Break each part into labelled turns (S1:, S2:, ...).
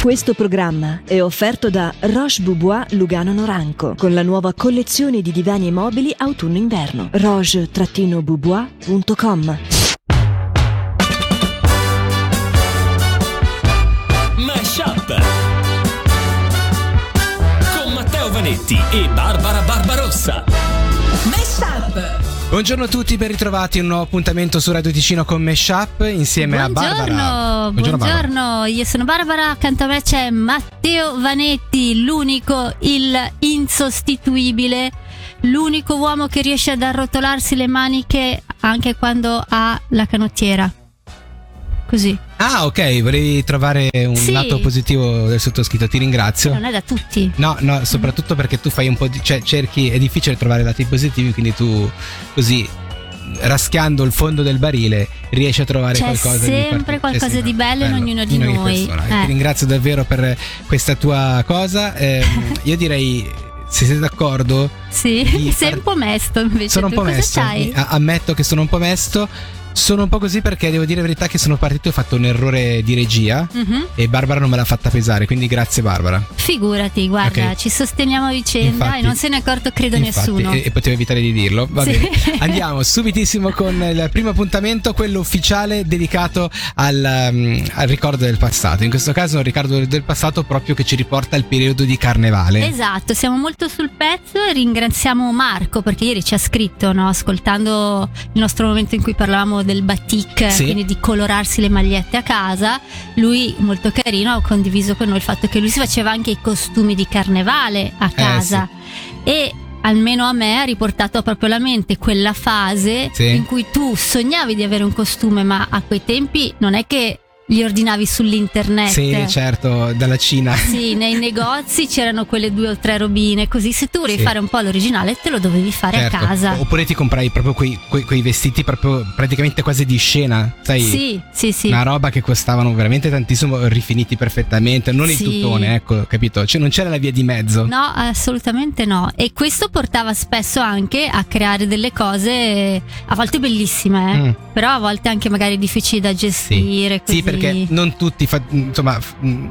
S1: Questo programma è offerto da Roche Boubois Lugano Noranco con la nuova collezione di divani e mobili autunno-inverno. roche-boubois.com
S2: Mashup con Matteo Vanetti e Barbara Barbarossa.
S3: Buongiorno a tutti, ben ritrovati in un nuovo appuntamento su Radio Ticino con Meshup insieme a Barbara.
S4: Buongiorno,
S3: Barbara.
S4: buongiorno, io sono Barbara, accanto a me c'è Matteo Vanetti, l'unico, il insostituibile, l'unico uomo che riesce ad arrotolarsi le maniche anche quando ha la canottiera. Così.
S3: Ah, ok, volevi trovare un
S4: Sì.
S3: lato positivo del sottoscritto, ti ringrazio.
S4: Non è da tutti.
S3: No, no, soprattutto perché tu fai un po' di. cioè cerchi, è difficile trovare lati positivi, quindi tu così raschiando il fondo del barile riesci a trovare
S4: C'è
S3: qualcosa di
S4: sempre
S3: parti-
S4: qualcosa
S3: sempre-
S4: di bello in ognuno di
S3: ogni
S4: noi.
S3: E
S4: Eh.
S3: Ti ringrazio davvero per questa tua cosa. Ehm, io direi, se siete d'accordo,
S4: Sì,
S3: Di
S4: sei un po' mesto invece.
S3: sono un
S4: tu
S3: po'
S4: cosa
S3: mesto.
S4: c'hai?
S3: Ammetto che sono un po' mesto. Sono un po' così perché devo dire la verità che sono partito e ho fatto un errore di regia
S4: Mhm.
S3: e Barbara non me l'ha fatta pesare, quindi grazie Barbara.
S4: Figurati, guarda,
S3: Ok.
S4: ci sosteniamo a vicenda
S3: Infatti-
S4: e non se ne è accorto credo
S3: Infatti,
S4: nessuno.
S3: E, e potevo evitare di dirlo. Va
S4: Sì.
S3: bene. Andiamo subitissimo con il primo appuntamento, quello ufficiale dedicato al, um, al ricordo del passato. In questo caso un ricordo del passato proprio che ci riporta al periodo di carnevale.
S4: Esatto, siamo molto sul pezzo e ringraziamo Marco perché ieri ci ha scritto, no, ascoltando il nostro momento in cui parlavamo del batik,
S3: Sì.
S4: quindi di colorarsi le magliette a casa. Lui, molto carino, ha condiviso con noi il fatto che lui si faceva anche i costumi di carnevale a casa. E almeno a me ha riportato proprio alla mente quella fase
S3: Sì.
S4: in cui tu sognavi di avere un costume, ma a quei tempi non è che li ordinavi sull'internet.
S3: Sì, certo, dalla Cina.
S4: Sì, nei negozi c'erano quelle due o tre robine, così se tu volevi
S3: Sì.
S4: fare un po' l'originale te lo dovevi fare
S3: Certo.
S4: a casa.
S3: Oppure ti comprai proprio quei, quei- quei vestiti proprio praticamente quasi di scena, sai?
S4: Sì, sì, sì.
S3: Una roba che costavano veramente tantissimo, rifiniti perfettamente, non il
S4: Sì.
S3: tuttone, ecco, capito? Cioè non c'era la via di mezzo.
S4: No, assolutamente no. E questo portava spesso anche a creare delle cose a volte bellissime, eh,
S3: Mm.
S4: però a volte anche magari difficili da gestire.
S3: Sì,
S4: così.
S3: perché non tutti fa- insomma,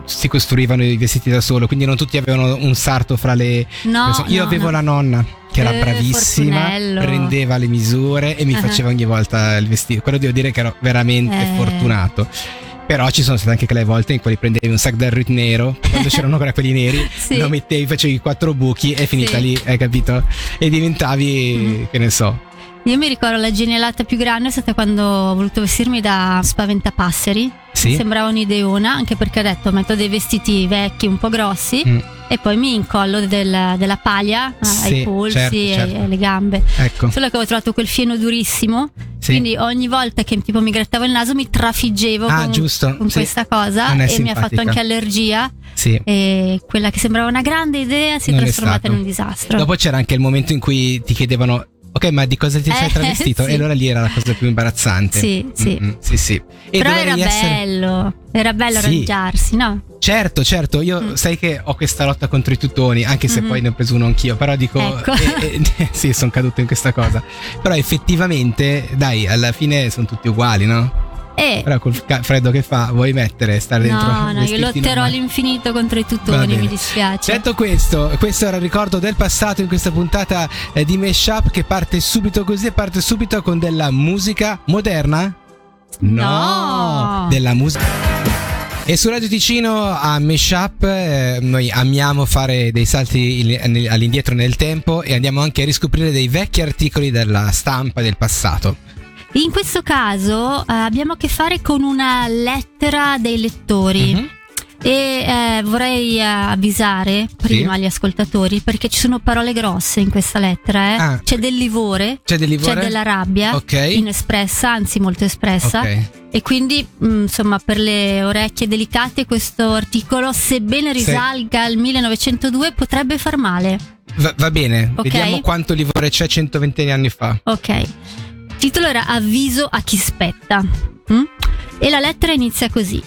S3: si costruivano i vestiti da solo, quindi non tutti avevano un sarto fra le.
S4: No,
S3: Adesso, Io
S4: no,
S3: avevo
S4: no.
S3: la nonna che era
S4: Eh,
S3: bravissima,
S4: Fortunello.
S3: prendeva le misure e mi
S4: Ah.
S3: faceva ogni volta il vestito. Quello devo dire che ero veramente
S4: Eh.
S3: fortunato. Però ci sono state anche quelle volte in cui prendevi un sac d'arrit nero, quando c'erano ancora quelli neri,
S4: Sì.
S3: lo mettevi, facevi quattro buchi e finita
S4: Sì.
S3: lì, hai capito? E diventavi,
S4: Mhm.
S3: che ne so.
S4: Io mi ricordo la genialata più grande è stata quando ho voluto vestirmi da spaventapasseri.
S3: Sì.
S4: Sembrava un'ideona, anche perché ho detto metto dei vestiti vecchi, un po' grossi,
S3: Mm,
S4: e poi mi incollo del- della paglia eh,
S3: Sì,
S4: ai polsi
S3: certo,
S4: e
S3: certo.
S4: alle gambe.
S3: ecco.
S4: Solo che avevo trovato quel fieno durissimo,
S3: Sì.
S4: quindi ogni volta che tipo mi grattavo il naso mi trafiggevo
S3: Ah,
S4: con,
S3: giusto,
S4: con questa cosa e
S3: è
S4: mi ha fatto
S3: simpatica.
S4: anche allergia
S3: Sì.
S4: e quella che sembrava una grande idea si è
S3: Non è
S4: trasformata
S3: stato.
S4: in un disastro.
S3: Dopo c'era anche il momento in cui ti chiedevano Ok, ma di cosa ti sei
S4: Eh,
S3: travestito?
S4: sì.
S3: E allora lì era la cosa più imbarazzante.
S4: Sì, sì.
S3: Mm-mm, sì, sì. E
S4: Però era
S3: essere-
S4: bello, era bello
S3: Sì.
S4: arrangiarsi, no?
S3: Certo, certo, io
S4: Mm.
S3: sai che ho questa lotta contro i tutoni, anche se
S4: Mhm.
S3: poi ne ho preso uno anch'io, però dico,
S4: Ecco.
S3: eh, eh, sì, sono caduto in questa cosa. Però effettivamente, dai, alla fine sono tutti uguali, no?
S4: E
S3: Però col ca- freddo che fa, vuoi mettere, stare dentro?
S4: no, no, io lotterò
S3: normali?
S4: all'infinito contro i
S3: Va
S4: tutoni,
S3: bene.
S4: mi dispiace.
S3: Detto questo, questo era il ricordo del passato in questa puntata eh, di Meshup che parte subito così e parte subito con della musica moderna?
S4: No.
S3: Della musica. E su Radio Ticino a Meshup eh, noi amiamo fare dei salti all'indietro nel tempo e andiamo anche a riscoprire dei vecchi articoli della stampa del passato.
S4: In questo caso eh, abbiamo a che fare con una lettera dei lettori.
S3: Mhm.
S4: E eh, vorrei eh, avvisare prima
S3: Sì.
S4: gli ascoltatori perché ci sono parole grosse in questa lettera. eh.
S3: Ah.
S4: C'è del livore,
S3: C'è del livore?
S4: c'è della rabbia,
S3: Ok.
S4: inespressa, anzi molto espressa.
S3: Ok.
S4: E quindi, mh, insomma, per le orecchie delicate, questo articolo, sebbene
S3: Sì.
S4: risalga al 1902, potrebbe far male.
S3: Va, va bene,
S4: Ok.
S3: vediamo quanto livore c'è 120 anni fa.
S4: Ok. Titolo era Avviso a chi spetta. mm? E la lettera inizia così.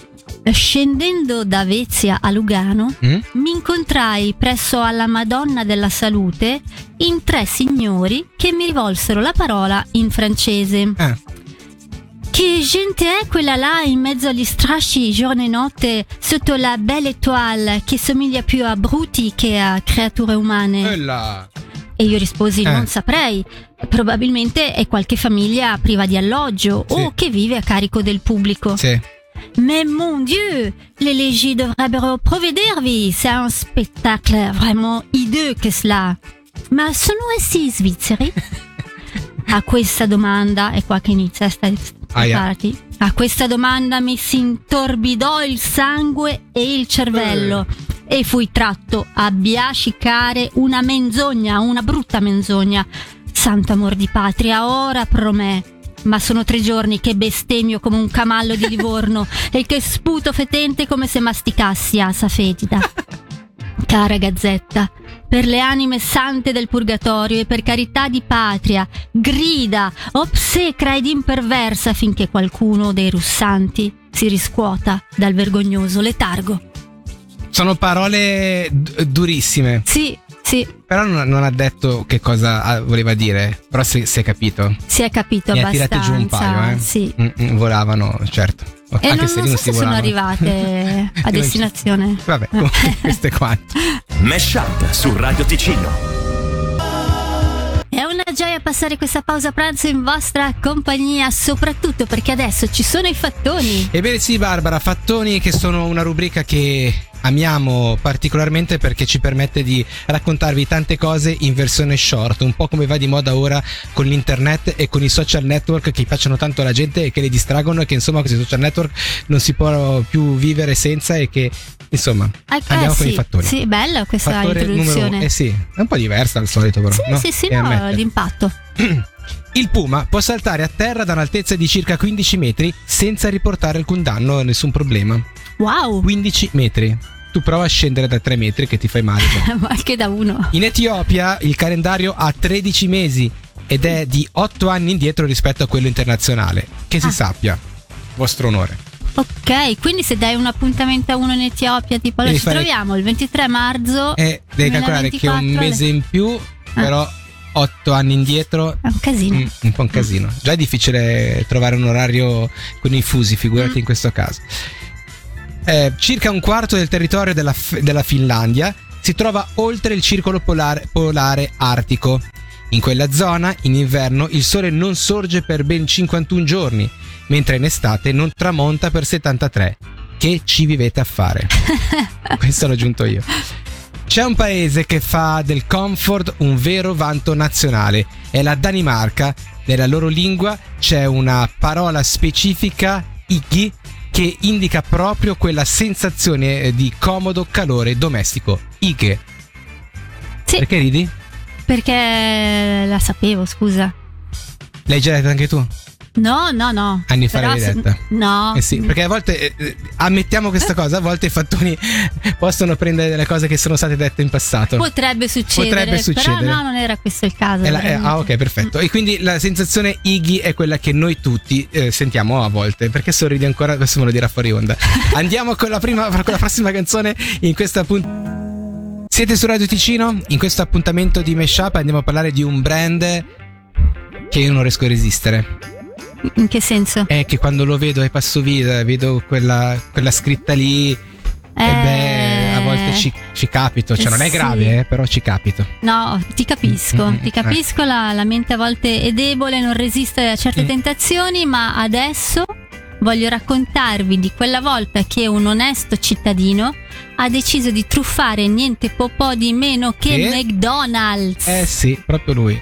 S4: Scendendo da Vezia a Lugano,
S3: Mm?
S4: mi incontrai presso alla Madonna della Salute in tre signori che mi rivolsero la parola in francese.
S3: Ah,
S4: Che gente è quella là in mezzo agli strasci giorno e notte sotto la belle étoile che somiglia più a bruti che a creature umane?
S3: Quella.
S4: E io risposi:
S3: Eh.
S4: Non saprei. Probabilmente è qualche famiglia priva di alloggio
S3: Sì.
S4: o che vive a carico del pubblico.
S3: Sì.
S4: Mais mon Dieu, les légies dovrebbero provvedervi. C'est un spectacle vraiment hideux che cela. Ma sono essi svizzeri? A questa domanda, è qua che inizia, stai preparati. A questa domanda mi si intorbidò il sangue e il cervello e fui tratto a biascicare una menzogna, una brutta menzogna. Santo amor di patria, ora promè. Ma sono tre giorni che bestemmio come un camallo di Livorno e che sputo fetente come se masticassi asa fetida. Cara Gazzetta, per le anime sante del purgatorio e per carità di patria, grida, obsecra ed imperversa finché qualcuno dei russanti si riscuota dal vergognoso letargo.
S3: Sono parole d- durissime.
S4: Sì, sì,
S3: Però non, non ha detto che cosa ah, voleva dire. Però si, si è capito.
S4: si è capito
S3: Ne ha
S4: abbastanza.
S3: tirate giù un paio, eh.
S4: Sì.
S3: Mm, mm, volavano, certo.
S4: E
S3: Anche
S4: non,
S3: se
S4: non so
S3: si
S4: se sono
S3: volavano.
S4: arrivate a destinazione.
S3: Vabbè, comunque, questo è quanto.
S2: Mesh Up su Radio Ticino.
S4: È una gioia passare questa pausa pranzo in vostra compagnia, soprattutto perché adesso ci sono i fattoni.
S3: Ebbene sì, Barbara, Fattoni che sono una rubrica che amiamo particolarmente perché ci permette di raccontarvi tante cose in versione short, un po' come va di moda ora con l'internet e con i social network che piacciono tanto alla gente e che le distraggono e che insomma questi social network non si può più vivere senza e che insomma
S4: Ah,
S3: andiamo
S4: eh,
S3: con
S4: sì,
S3: i fattori.
S4: Sì, bella questa
S3: Fattore
S4: introduzione.
S3: numero- eh sì, è un po' diversa dal solito però.
S4: Sì,
S3: no?
S4: sì, sì, no, l'impatto.
S3: Il puma può saltare a terra da un'altezza di circa 15 metri senza riportare alcun danno o nessun problema.
S4: Wow,
S3: 15 metri. Tu prova a scendere da 3 metri che ti fai male. cioè.
S4: ma anche da uno.
S3: In Etiopia il calendario ha 13 mesi ed è di 8 anni indietro rispetto a quello internazionale. Che si
S4: Ah.
S3: sappia. Vostro onore.
S4: Ok, quindi se dai un appuntamento a uno in Etiopia, tipo allora ci
S3: fare-
S4: troviamo il 23 marzo.
S3: E devi calcolare che
S4: 2024
S3: un mese in più,
S4: Ah.
S3: però 8 anni indietro.
S4: È un casino.
S3: mm, un po' un casino. Già è difficile trovare un orario con i fusi, figurati
S4: Mm.
S3: in questo caso. Eh, circa un quarto del territorio della, della Finlandia si trova oltre il circolo polare, polare artico. In quella zona, in inverno, il sole non sorge per ben 51 giorni, mentre in estate non tramonta per 73. Che ci vivete a fare? Questo l'ho aggiunto io. C'è un paese che fa del comfort un vero vanto nazionale, è la Danimarca. Nella loro lingua c'è una parola specifica, iki, che indica proprio quella sensazione eh, di comodo calore domestico. Ike.
S4: Sì,
S3: Perché ridi?
S4: perché la sapevo, scusa.
S3: L'hai già detta anche tu?
S4: No, no, no.
S3: Anni fa l'avevi
S4: se-. No.
S3: Eh sì, perché a volte eh, eh, ammettiamo questa cosa, a volte i fattoni possono prendere delle cose che sono state dette in passato.
S4: Potrebbe succedere,
S3: Potrebbe succedere.
S4: però no, non era questo il caso.
S3: La-
S4: veramente.
S3: ah, ok, perfetto. E quindi la sensazione Iggy è quella che noi tutti eh, sentiamo a volte. Perché sorridi ancora? Adesso me lo dirà fuori onda. Andiamo con la, prima, con la prossima canzone in questa puntata. Siete su Radio Ticino? In questo appuntamento di Meshup andiamo a parlare di un brand che io non riesco a resistere.
S4: In che senso?
S3: È che quando lo vedo e passo via, vedo quella, quella scritta lì. E beh, a volte ci, ci capito. Cioè, non è
S4: Eh, sì.
S3: grave, eh, però ci capito.
S4: No, ti capisco,
S3: Mm, mm,
S4: ti capisco, la, la mente a volte è debole, non resiste a certe
S3: Mm.
S4: tentazioni, ma adesso voglio raccontarvi di quella volta che un onesto cittadino ha deciso di truffare niente po' po' di meno che
S3: Che?
S4: McDonald's.
S3: Eh sì, proprio lui.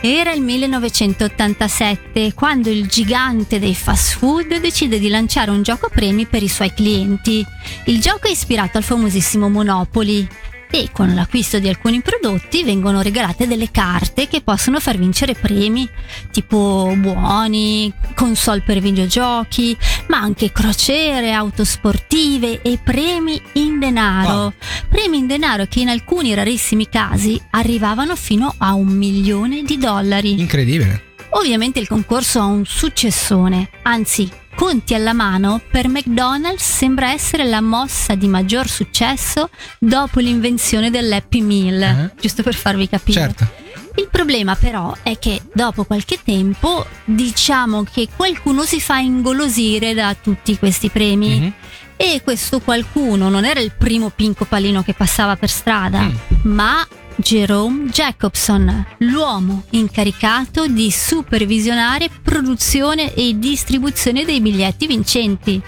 S4: Era il 1987 quando il gigante dei fast food decide di lanciare un gioco premi per i suoi clienti. Il gioco è ispirato al famosissimo Monopoly e con l'acquisto di alcuni prodotti vengono regalate delle carte che possono far vincere premi tipo buoni, console per videogiochi, ma anche crociere, auto sportive e premi in denaro.
S3: Wow.
S4: Premi in denaro che in alcuni rarissimi casi arrivavano fino a un milione di dollari.
S3: Incredibile.
S4: Ovviamente il concorso ha un successone, anzi, conti alla mano, per McDonald's sembra essere la mossa di maggior successo dopo l'invenzione dell'Happy Meal,
S3: Eh?
S4: giusto per farvi capire.
S3: Certo.
S4: Il problema però è che dopo qualche tempo diciamo che qualcuno si fa ingolosire da tutti questi premi.
S3: Mhm.
S4: E questo qualcuno non era il primo pinco palino che passava per strada,
S3: Mm.
S4: ma Jerome Jacobson, l'uomo incaricato di supervisionare produzione e distribuzione dei biglietti vincenti.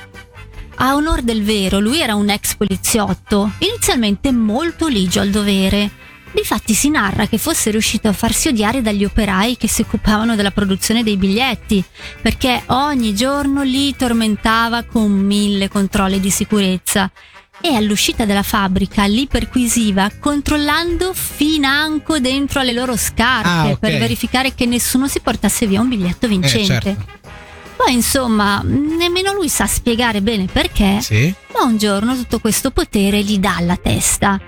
S4: A onor del vero, lui era un ex poliziotto, inizialmente molto ligio al dovere. Difatti si narra che fosse riuscito a farsi odiare dagli operai che si occupavano della produzione dei biglietti, perché ogni giorno li tormentava con mille controlli di sicurezza e all'uscita della fabbrica li perquisiva controllando financo dentro alle loro scarpe
S3: Ah, ok.
S4: per verificare che nessuno si portasse via un biglietto vincente.
S3: certo.
S4: Poi insomma, nemmeno lui sa spiegare bene perché,
S3: Sì.
S4: ma un giorno tutto questo potere gli dà alla testa.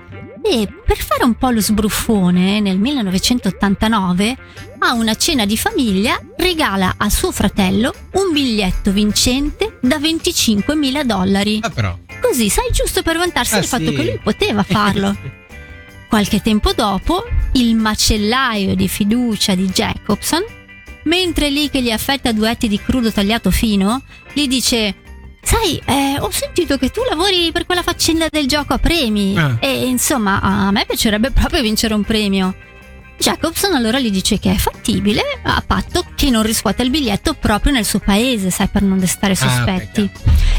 S4: E per fare un po' lo sbruffone, nel 1989, a una cena di famiglia, regala a suo fratello un biglietto vincente da 25.000 dollari.
S3: Ah, però.
S4: Così, sai, giusto per vantarsi
S3: Ah,
S4: del fatto
S3: sì.
S4: che lui poteva farlo. Qualche tempo dopo, il macellaio di fiducia di Jacobson, mentre lì che gli affetta duetti di crudo tagliato fino, gli dice: Sai, eh, ho sentito che tu lavori per quella faccenda del gioco a premi.
S3: Ah.
S4: E insomma, a me piacerebbe proprio vincere un premio. Jacobson allora gli dice che è fattibile, a patto che non riscuota il biglietto proprio nel suo paese, sai, per non destare
S3: Ah,
S4: sospetti.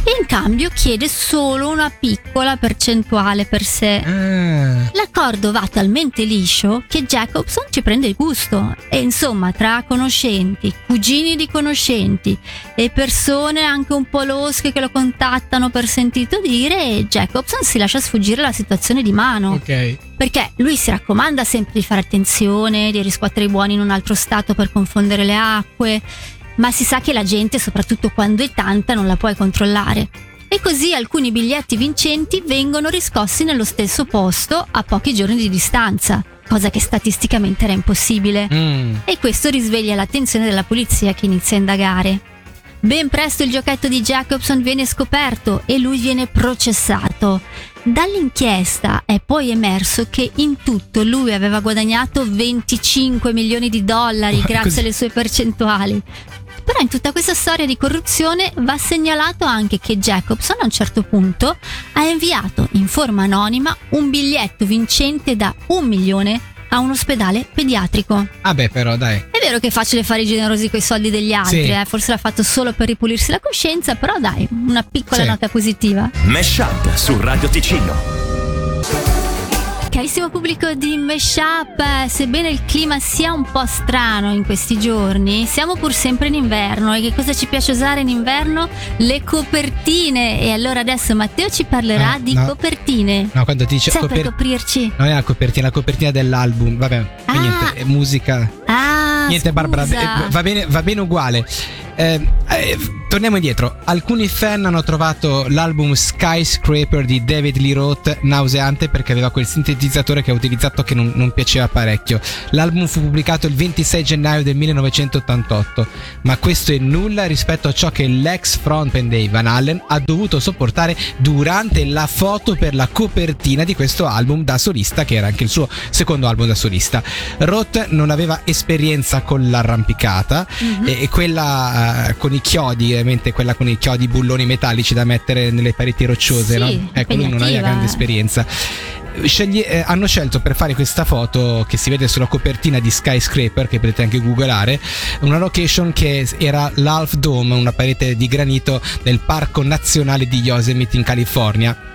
S4: E in cambio chiede solo una piccola percentuale per sé.
S3: Ah.
S4: L'accordo va talmente liscio che Jacobson ci prende il gusto e insomma tra conoscenti, cugini di conoscenti e persone anche un po' losche che lo contattano per sentito dire, Jacobson si lascia sfuggire la situazione di mano.
S3: Ok.
S4: Perché lui si raccomanda sempre di fare attenzione, di riscuotere i buoni in un altro stato per confondere le acque, ma si sa che la gente, soprattutto quando è tanta, non la puoi controllare. E così alcuni biglietti vincenti vengono riscossi nello stesso posto a pochi giorni di distanza, cosa che statisticamente era impossibile.
S3: Mm.
S4: E questo risveglia l'attenzione della polizia che inizia a indagare. Ben presto il giochetto di Jacobson viene scoperto e lui viene processato. Dall'inchiesta è poi emerso che in tutto lui aveva guadagnato 25 milioni di dollari grazie alle sue percentuali. Però in tutta questa storia di corruzione va segnalato anche che Jacobson a un certo punto ha inviato in forma anonima un biglietto vincente da un milione a un ospedale pediatrico.
S3: Ah, beh, però, dai.
S4: È vero che è facile fare i generosi coi soldi degli altri,
S3: Sì.
S4: eh, forse l'ha fatto solo per ripulirsi la coscienza, però dai, una piccola
S3: Sì.
S4: nota positiva.
S2: Mesh Up su Radio Ticino.
S4: Carissimo pubblico di Meshup, eh, sebbene il clima sia un po' strano in questi giorni, siamo pur sempre in inverno e che cosa ci piace usare in inverno? Le copertine. E allora adesso Matteo ci parlerà
S3: Ah,
S4: di
S3: no.
S4: copertine.
S3: No, quando ti dice
S4: Sai per
S3: coper-
S4: coprirci?
S3: Non è la copertina, è la copertina dell'album. Vabbè,
S4: Ah.
S3: niente, è musica.
S4: Ah,
S3: Niente, Barbara,
S4: scusa.
S3: eh, va bene, va bene uguale. Eh, eh, torniamo indietro. Alcuni fan hanno trovato l'album Skyscraper di David Lee Roth nauseante perché aveva quel sintetizzatore che ha utilizzato che non, non piaceva parecchio. L'album fu pubblicato il 26 gennaio del 1988, ma questo è nulla rispetto a ciò che l'ex frontman dei Van Allen ha dovuto sopportare durante la foto per la copertina di questo album da solista, che era anche il suo secondo album da solista. Roth non aveva esperienza con l'arrampicata
S4: Mhm.
S3: e, e quella eh, con i chiodi, ovviamente quella con i chiodi bulloni metallici da mettere nelle pareti rocciose,
S4: Sì,
S3: no? Ecco, lui non aveva grande esperienza. Scegli- eh, hanno scelto per fare questa foto che si vede sulla copertina di Skyscraper, che potete anche googlare, una location che era l'Half Dome, una parete di granito nel Parco Nazionale di Yosemite in California.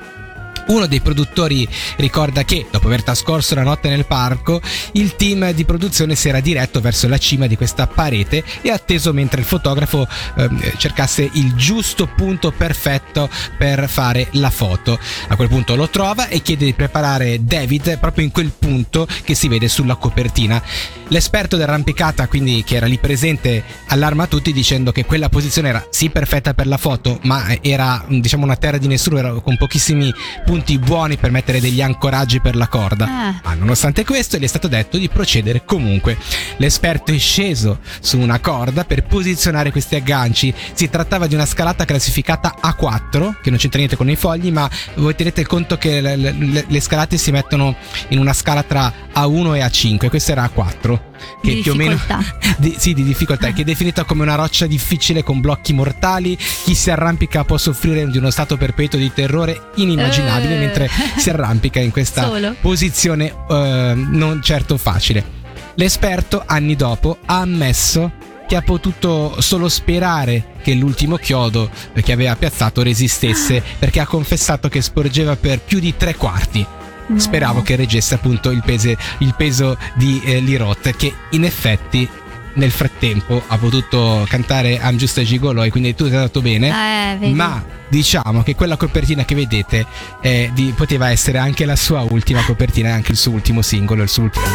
S3: Uno dei produttori ricorda che, dopo aver trascorso la notte nel parco, il team di produzione si era diretto verso la cima di questa parete e atteso mentre il fotografo ehm, cercasse il giusto punto perfetto per fare la foto. A quel punto lo trova e chiede di preparare David proprio in quel punto che si vede sulla copertina. L'esperto dell'arrampicata, quindi che era lì presente, allarma tutti dicendo che quella posizione era sì perfetta per la foto, ma era diciamo una terra di nessuno, era con pochissimi punti buoni per mettere degli ancoraggi per la corda.
S4: Ah.
S3: Ma nonostante questo gli è stato detto di procedere comunque. L'esperto è sceso su una corda per posizionare questi agganci. Si trattava di una scalata classificata A4, che non c'entra niente con i fogli, ma voi tenete conto che le, le- le scalate si mettono in una scala tra A1 e A5, questa era A4. Che
S4: Di
S3: più o meno
S4: difficoltà.
S3: di, sì, di difficoltà, che è definita come una roccia difficile con blocchi mortali. Chi si arrampica può soffrire di uno stato perpetuo di terrore inimmaginabile
S4: Eh.
S3: mentre si arrampica in questa
S4: Solo.
S3: posizione eh, non certo facile. L'esperto, anni dopo, ha ammesso che ha potuto solo sperare che l'ultimo chiodo che aveva piazzato resistesse perché ha confessato che sporgeva per più di tre quarti.
S4: No.
S3: Speravo che reggesse appunto il, pese- il peso di eh, Lirot che in effetti nel frattempo ha potuto cantare I'm Just a Gigolo e quindi tutto è andato bene.
S4: Eh.
S3: Ma diciamo che quella copertina che vedete eh, di- poteva essere anche la sua ultima copertina, anche il suo ultimo singolo, il suo ultimo.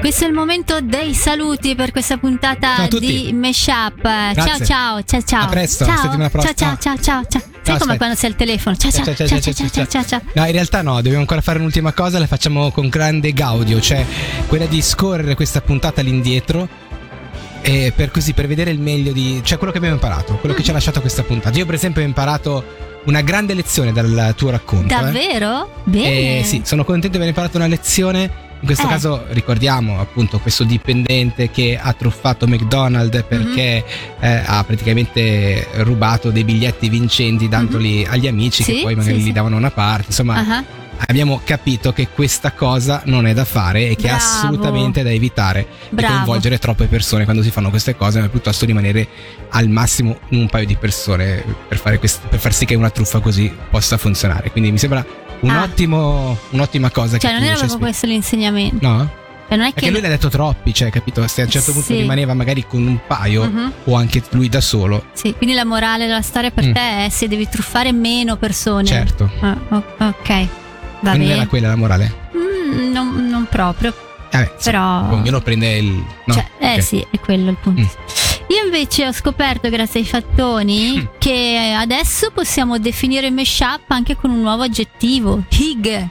S4: Questo è il momento dei saluti per questa puntata di Meshup. Ciao ciao, ciao ciao.
S3: A presto,
S4: ciao.
S3: settimana prossima.
S4: Ciao ciao ciao ciao. ciao. Sai come quando sei al telefono? Ciao ciao ciao ciao ciao ciao.
S3: No, in realtà no, dobbiamo ancora fare un'ultima cosa, la facciamo con grande gaudio, cioè quella di scorrere questa puntata all'indietro e per così per vedere il meglio di cioè quello che abbiamo imparato, quello che ci ha lasciato questa puntata. Io per esempio ho imparato una grande lezione dal tuo racconto, eh.
S4: Davvero? Bene.
S3: Eh, sì, sono contento di aver imparato una lezione. In questo
S4: Eh.
S3: caso ricordiamo appunto questo dipendente che ha truffato McDonald's perché
S4: Mhm.
S3: eh, ha praticamente rubato dei biglietti vincenti dandoli agli amici.
S4: Sì,
S3: che poi magari
S4: sì,
S3: gli davano una parte. Insomma,
S4: Ah,
S3: abbiamo capito che questa cosa non è da fare e che è
S4: Bravo.
S3: assolutamente da evitare di
S4: Bravo.
S3: coinvolgere troppe persone quando si fanno queste cose, ma piuttosto rimanere al massimo un paio di persone per, fare quest- per far sì che una truffa così possa funzionare. Quindi mi sembra un
S4: Ah.
S3: ottimo, un'ottima cosa
S4: Cioè,
S3: che
S4: non era proprio
S3: spiegato.
S4: questo l'insegnamento.
S3: No?
S4: Cioè, non è
S3: Perché
S4: che.
S3: lui ne ha detto troppi, cioè, capito? Se a un certo punto
S4: Sì.
S3: rimaneva magari con un paio
S4: Mhm.
S3: o anche lui da solo,
S4: Sì, quindi la morale della storia per
S3: Mm.
S4: te è se devi truffare meno persone.
S3: certo.
S4: Ah, ok. Va
S3: non era quella la morale.
S4: Mm, non, non proprio.
S3: Vabbè, sì,
S4: Però-
S3: ognuno prende il. No?
S4: Cioè, eh
S3: ok.
S4: sì, è quello il punto.
S3: Mm.
S4: Io invece ho scoperto, grazie ai fattoni,
S3: Mm.
S4: che adesso possiamo definire mashup anche con un nuovo aggettivo, hig.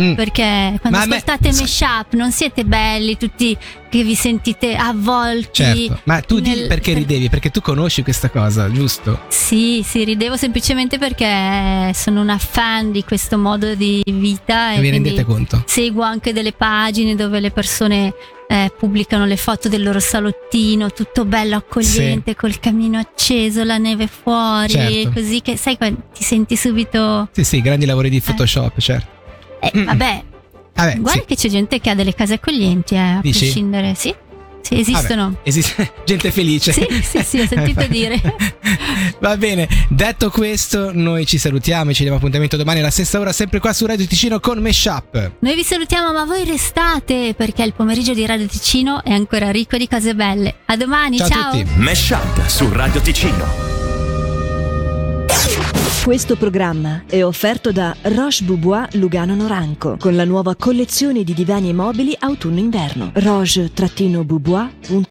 S3: Mm.
S4: Perché quando
S3: Ma me-
S4: ascoltate
S3: sc-
S4: mashup non siete belli tutti che vi sentite avvolti.
S3: Certo, ma tu
S4: nel-
S3: perché ridevi? Perché tu conosci questa cosa, giusto?
S4: Sì, sì, ridevo semplicemente perché sono una fan di questo modo di vita e
S3: vi rendete conto?
S4: seguo anche delle pagine dove le persone eh, pubblicano le foto del loro salottino, tutto bello accogliente, col camino acceso, la neve fuori,
S3: Certo.
S4: così che sai ti senti subito...
S3: Sì, sì, grandi lavori di Photoshop, certo.
S4: Eh, vabbè,
S3: Vabbè,
S4: guarda
S3: sì.
S4: che c'è gente che ha delle case accoglienti, eh, a
S3: Dici?
S4: prescindere, sì, sì, esistono.
S3: Vabbè, esiste gente felice.
S4: Sì, sì, sì, ho sentito dire.
S3: Va bene, detto questo, noi ci salutiamo e ci diamo appuntamento domani alla stessa ora, sempre qua su Radio Ticino con Meshup.
S4: Noi vi salutiamo, ma voi restate perché il pomeriggio di Radio Ticino è ancora ricco di cose belle. A domani,
S3: Ciao
S4: ciao.
S3: a tutti.
S2: Mesh Up su Radio Ticino.
S1: Questo programma è offerto da Roche Boubois Lugano Noranco con la nuova collezione di divani e mobili autunno-inverno. roche-boubois.com